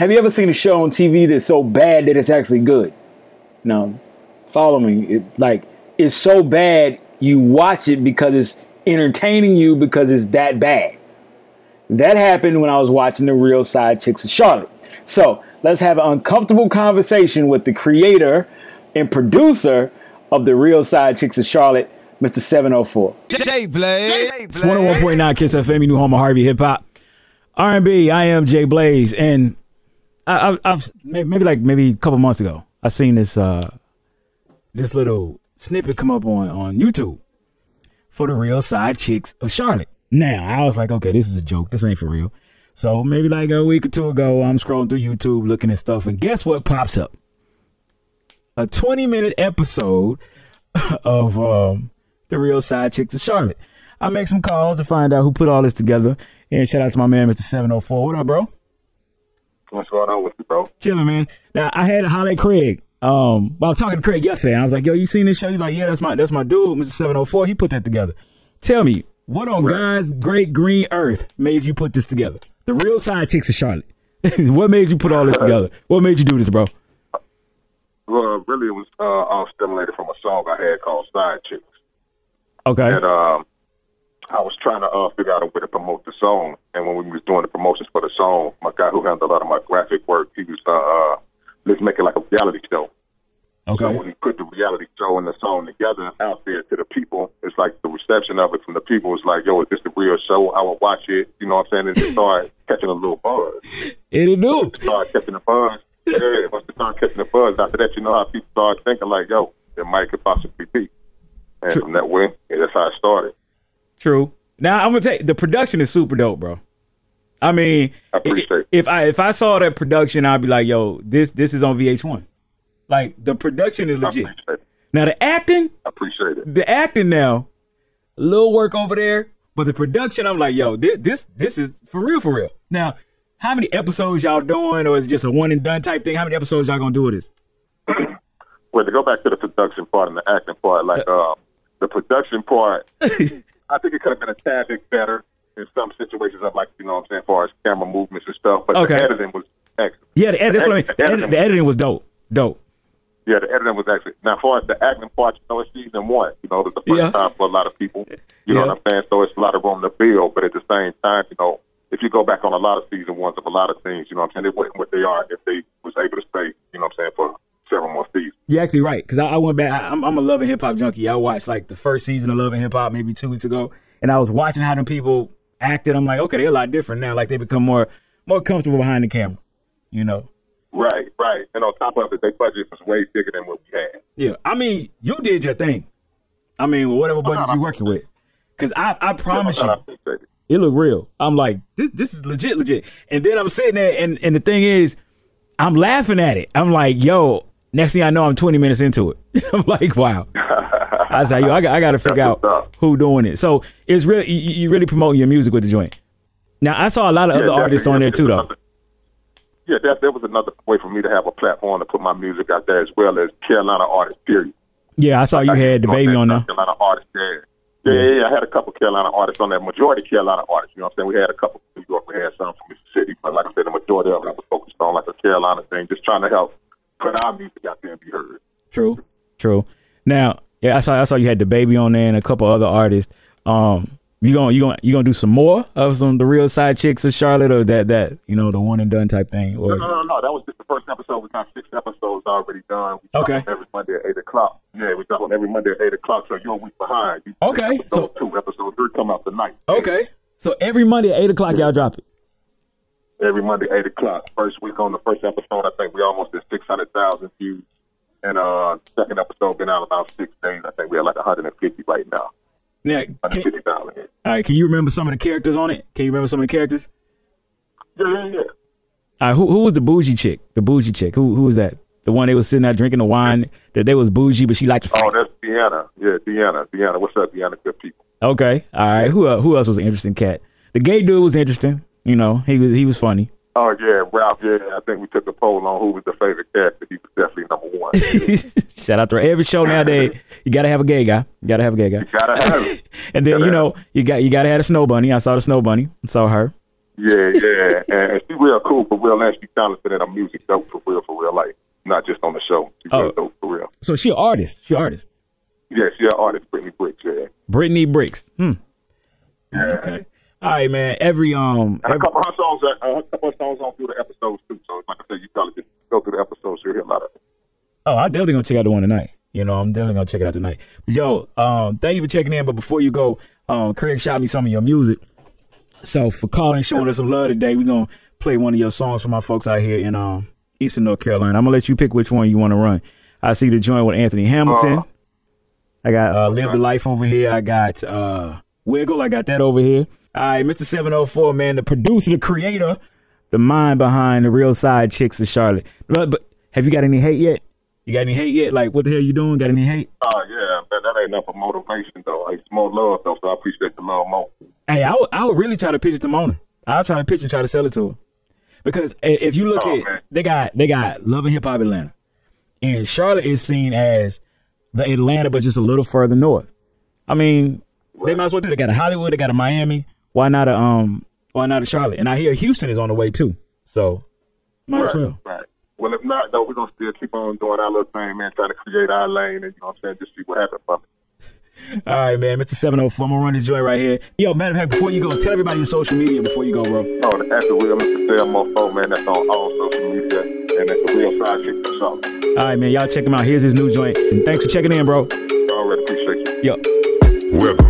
Have you ever seen a show on TV that's so bad that it's actually good? No. Follow me. It, like it's so bad you watch it because it's entertaining you because it's that bad. That happened when I was watching the Real Side Chicks of Charlotte. So let's have an uncomfortable conversation with the creator and producer of the Real Side Chicks of Charlotte, Mr. 704. J Blaze. It's 101.9 Kiss FM, new home of Harvey Hip Hop. R&B, I am Jay Blaze. And I, have maybe like maybe a couple months ago, I seen this uh this little snippet come up on, on YouTube for the Real Side Chicks of Charlotte. Now, I was like, okay, this is a joke. This ain't for real. So maybe like a week or two ago, I'm scrolling through YouTube looking at stuff, and guess what pops up? A 20 minute episode of um, the Real Side Chicks of Charlotte. I make some calls to find out who put all this together. And shout out to my man, Mr. 704. What up, bro? What's going on with you, bro? Chilling, man. Now I had to holler at Craig. Um, well, I was talking to Craig yesterday. I was like, "Yo, you seen this show?" He's like, "Yeah, that's my that's my dude, Mr. 704. He put that together." Tell me, what on right. God's great green earth made you put this together? The real side chicks of Charlotte. what made you put all this together? What made you do this, bro? Well, really, it was uh, all stimulated from a song I had called Side Chicks. Okay. And um, I was trying to uh, figure out a way to promote the song. And when we was doing the promotions for the song, my guy who handled a lot of my graphic work, he was uh, uh let's make it like a reality show. Okay. So when he put the reality show and the song together out there to the people, it's like the reception of it from the people is like, yo, is this the real show? I would watch it. You know what I'm saying? And it started catching a little buzz. It do. Start catching a buzz. Yeah, once it started catching a buzz, after that, you know how people start thinking like, yo, it might could possibly be. And True. from that way, yeah, that's how it started. True. Now I'm gonna take the production is super dope, bro. I mean, I appreciate if I if I saw that production, I'd be like, yo, this this is on VH1. Like the production is legit. Now the acting, I appreciate it. The acting now, a little work over there, but the production, I'm like, yo, this this this is for real, for real. Now, how many episodes y'all doing, or is it just a one and done type thing? How many episodes y'all gonna do with this? well, to go back to the production part and the acting part, like uh, the production part, I think it could have been a tad bit better in some situations. I'd like, you know, what I'm saying, as far as camera movements and stuff. But okay. the editing was excellent. Yeah, the, ed- the, editing, the, editing, the editing was dope. Dope. Yeah, the editing was actually now as far as the acting part, you know, it's season one. You know, it's the first yeah. time for a lot of people. You yeah. know what I'm saying? So it's a lot of room to build, but at the same time, you know, if you go back on a lot of season ones of a lot of things, you know what I'm saying, they wasn't what they are if they was able to stay, you know what I'm saying, for several more seasons. You're actually right because I, I, went back. I, am I'm a Love and Hip Hop junkie. I watched like the first season of Love and Hip Hop maybe two weeks ago, and I was watching how them people acted. I'm like, okay, they're a lot different now. Like they become more more comfortable behind the camera. You know. Right, right. And on top of it, their budget was way bigger than what we had. Yeah, I mean, you did your thing. I mean, whatever budget you working with, because I, I promise you, it. it looked real. I'm like, this, this is legit, legit. And then I'm sitting there, and and the thing is, I'm laughing at it. I'm like, yo. Next thing I know, I'm 20 minutes into it. I'm like, wow. I was like, yo, I got, I got to figure out who doing it. So it's really you, you really promoting your music with the joint. Now I saw a lot of yeah, other artists on there too, though yeah, that there was another way for me to have a platform to put my music out there as well as Carolina artists. Period. Yeah, I saw you I had DaBaby on there. Carolina artists there. Yeah, yeah, yeah, I had a couple Carolina artists on there. Majority Carolina artists. You know what I'm saying? We had a couple from New York. We had some from Mississippi, but like I said, the majority of it was focused on like a Carolina thing, just trying to help put our music out there and be heard. True, true. Now, yeah, I saw I saw you had DaBaby on there and a couple other artists. Um, you gonna you gonna you gonna do some more of some the real side chicks of Charlotte or that that you know the one and done type thing? Or? No, no, no, no. That was just the first episode. We got six episodes already done. We okay. Every Monday at eight o'clock. Yeah, we got one every Monday at eight o'clock. So you're a week behind. You okay. So two episodes three come out tonight. Okay. So every Monday at eight o'clock y'all drop it. Every Monday eight o'clock. First week on the first episode, I think we almost did six hundred thousand views. And uh, second episode been out about six days. I think we're like 150 right now. Now, can, all right, can you remember some of the characters on it? Can you remember some of the characters? Yeah, yeah, yeah. All right, who who was the bougie chick? The bougie chick. Who who was that? The one that was sitting there drinking the wine that they was bougie, but she liked to fight. Oh, that's Deanna. Yeah, Deanna. Deanna. What's up, Deanna? Good people. Okay. All right. Who uh, who else was an interesting cat? The gay dude was interesting. You know, he was he was funny. Oh yeah, Ralph. Yeah, I think we took a poll on who was the favorite character. He was definitely number one. Shout out to every show nowadays. You gotta have a gay guy. You gotta have a gay guy. You gotta have. and then you know you got you gotta have a snow bunny. I saw the snow bunny. I saw her. Yeah, yeah, and she real cool for real, and she talented in her music dope for real, for real, like not just on the show. She's oh. dope for real. So she an artist. She an artist. Yeah, she an artist. Brittany Bricks. Yeah. Brittany Bricks. Hmm. Yeah. Okay. All right, man. Every um, every... a couple of songs, uh, a couple of songs on through the episodes too. So, like I said, you probably can go through the episodes, you'll hear a lot of it. Oh, I definitely gonna check out the one tonight. You know, I'm definitely gonna check it out tonight. Yo, um, thank you for checking in. But before you go, um, Craig shot me some of your music. So for calling, showing us some love today, we're gonna play one of your songs for my folks out here in um Eastern North Carolina. I'm gonna let you pick which one you want to run. I see the joint with Anthony Hamilton. Uh, I got uh, Live the Life over here. I got uh, Wiggle. I got that over here. All right, Mr. 704, man, the producer, the creator, the mind behind the real side chicks of Charlotte. But, but have you got any hate yet? You got any hate yet? Like, what the hell you doing? Got any hate? Oh, uh, yeah, but that ain't enough of motivation, though. It's more love, though, so I appreciate the love more. Hey, I would, I would really try to pitch it to Mona. I'll try to pitch and try to sell it to her. Because if you look oh, at, man. they got, they got Love and Hip Hop Atlanta. And Charlotte is seen as the Atlanta, but just a little further north. I mean. They might as well do. They got a Hollywood, they got a Miami. Why not a um? Why not a Charlotte? And I hear Houston is on the way too. So might right, as well. Right. Well, if not, though, we're gonna still keep on doing our little thing, man. Trying to create our lane, and you know what I'm saying, just see what happens from it. All right, man. Mr. 704, I'm gonna run this joint right here. Yo, matter of fact, before you go, tell everybody your social media before you go, bro. Oh, the After Real Mr. 704, man. That's on all social media, and that's the real side chick for sure. All right, man. Y'all check him out. Here's his new joint. And thanks for checking in, bro. Already appreciate you. Yo. Wiggle.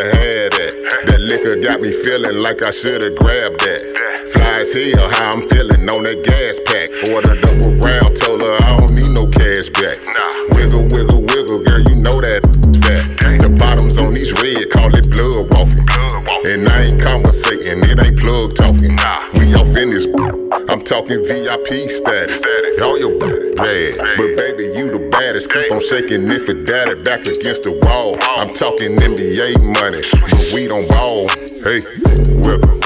to have that. That liquor got me feeling like I should've grabbed that Flies here, how I'm feeling on that gas pack. Ordered up a round, told her I don't need no cash back. Wiggle, wiggle, wiggle, girl, you know that fat. The bottoms on these red, call it blood walking. And I ain't conversating, it ain't plug talking. We off in this, I'm talking VIP status. All your bad, but baby, you the Keep on shaking if it daddy back against the wall. I'm talking NBA money, but we don't ball. Hey, wiggle.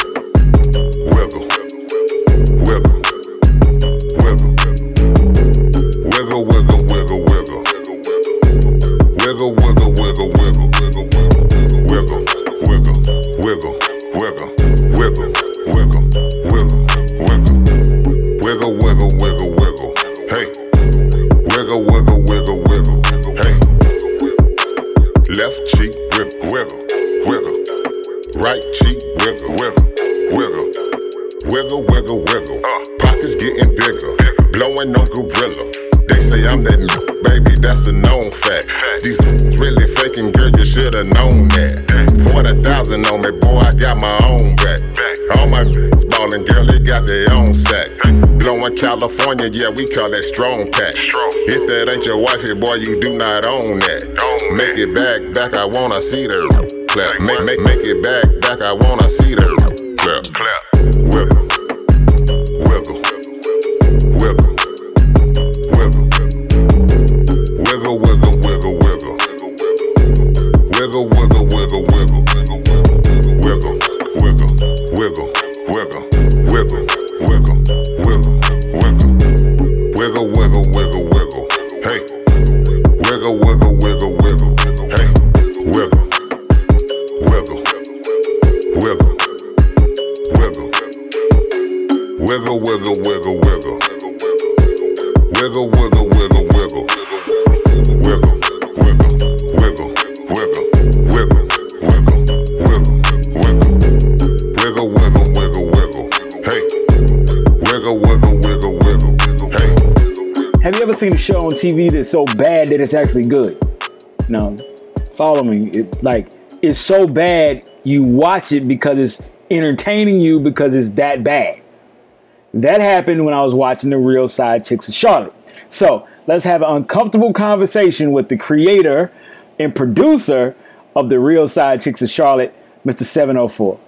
right cheek wiggle, wiggle, wiggle, wiggle, wiggle, wiggle. Pockets getting bigger, blowing on gorilla. They say I'm that baby, that's a known fact. These really faking, girl, you should've known that. Forty thousand on me, boy, I got my own back. All my n- ballin', girl, they got their own sack. Blowin' California, yeah, we call that strong pack. If that ain't your wifey, boy, you do not own that. Make it back, back, I wanna see the clap. Make, make, make it back, back, I wanna see the TV that's so bad that it's actually good. No, follow me. It like it's so bad you watch it because it's entertaining you because it's that bad. That happened when I was watching the Real Side Chicks of Charlotte. So let's have an uncomfortable conversation with the creator and producer of the Real Side Chicks of Charlotte, Mr. 704.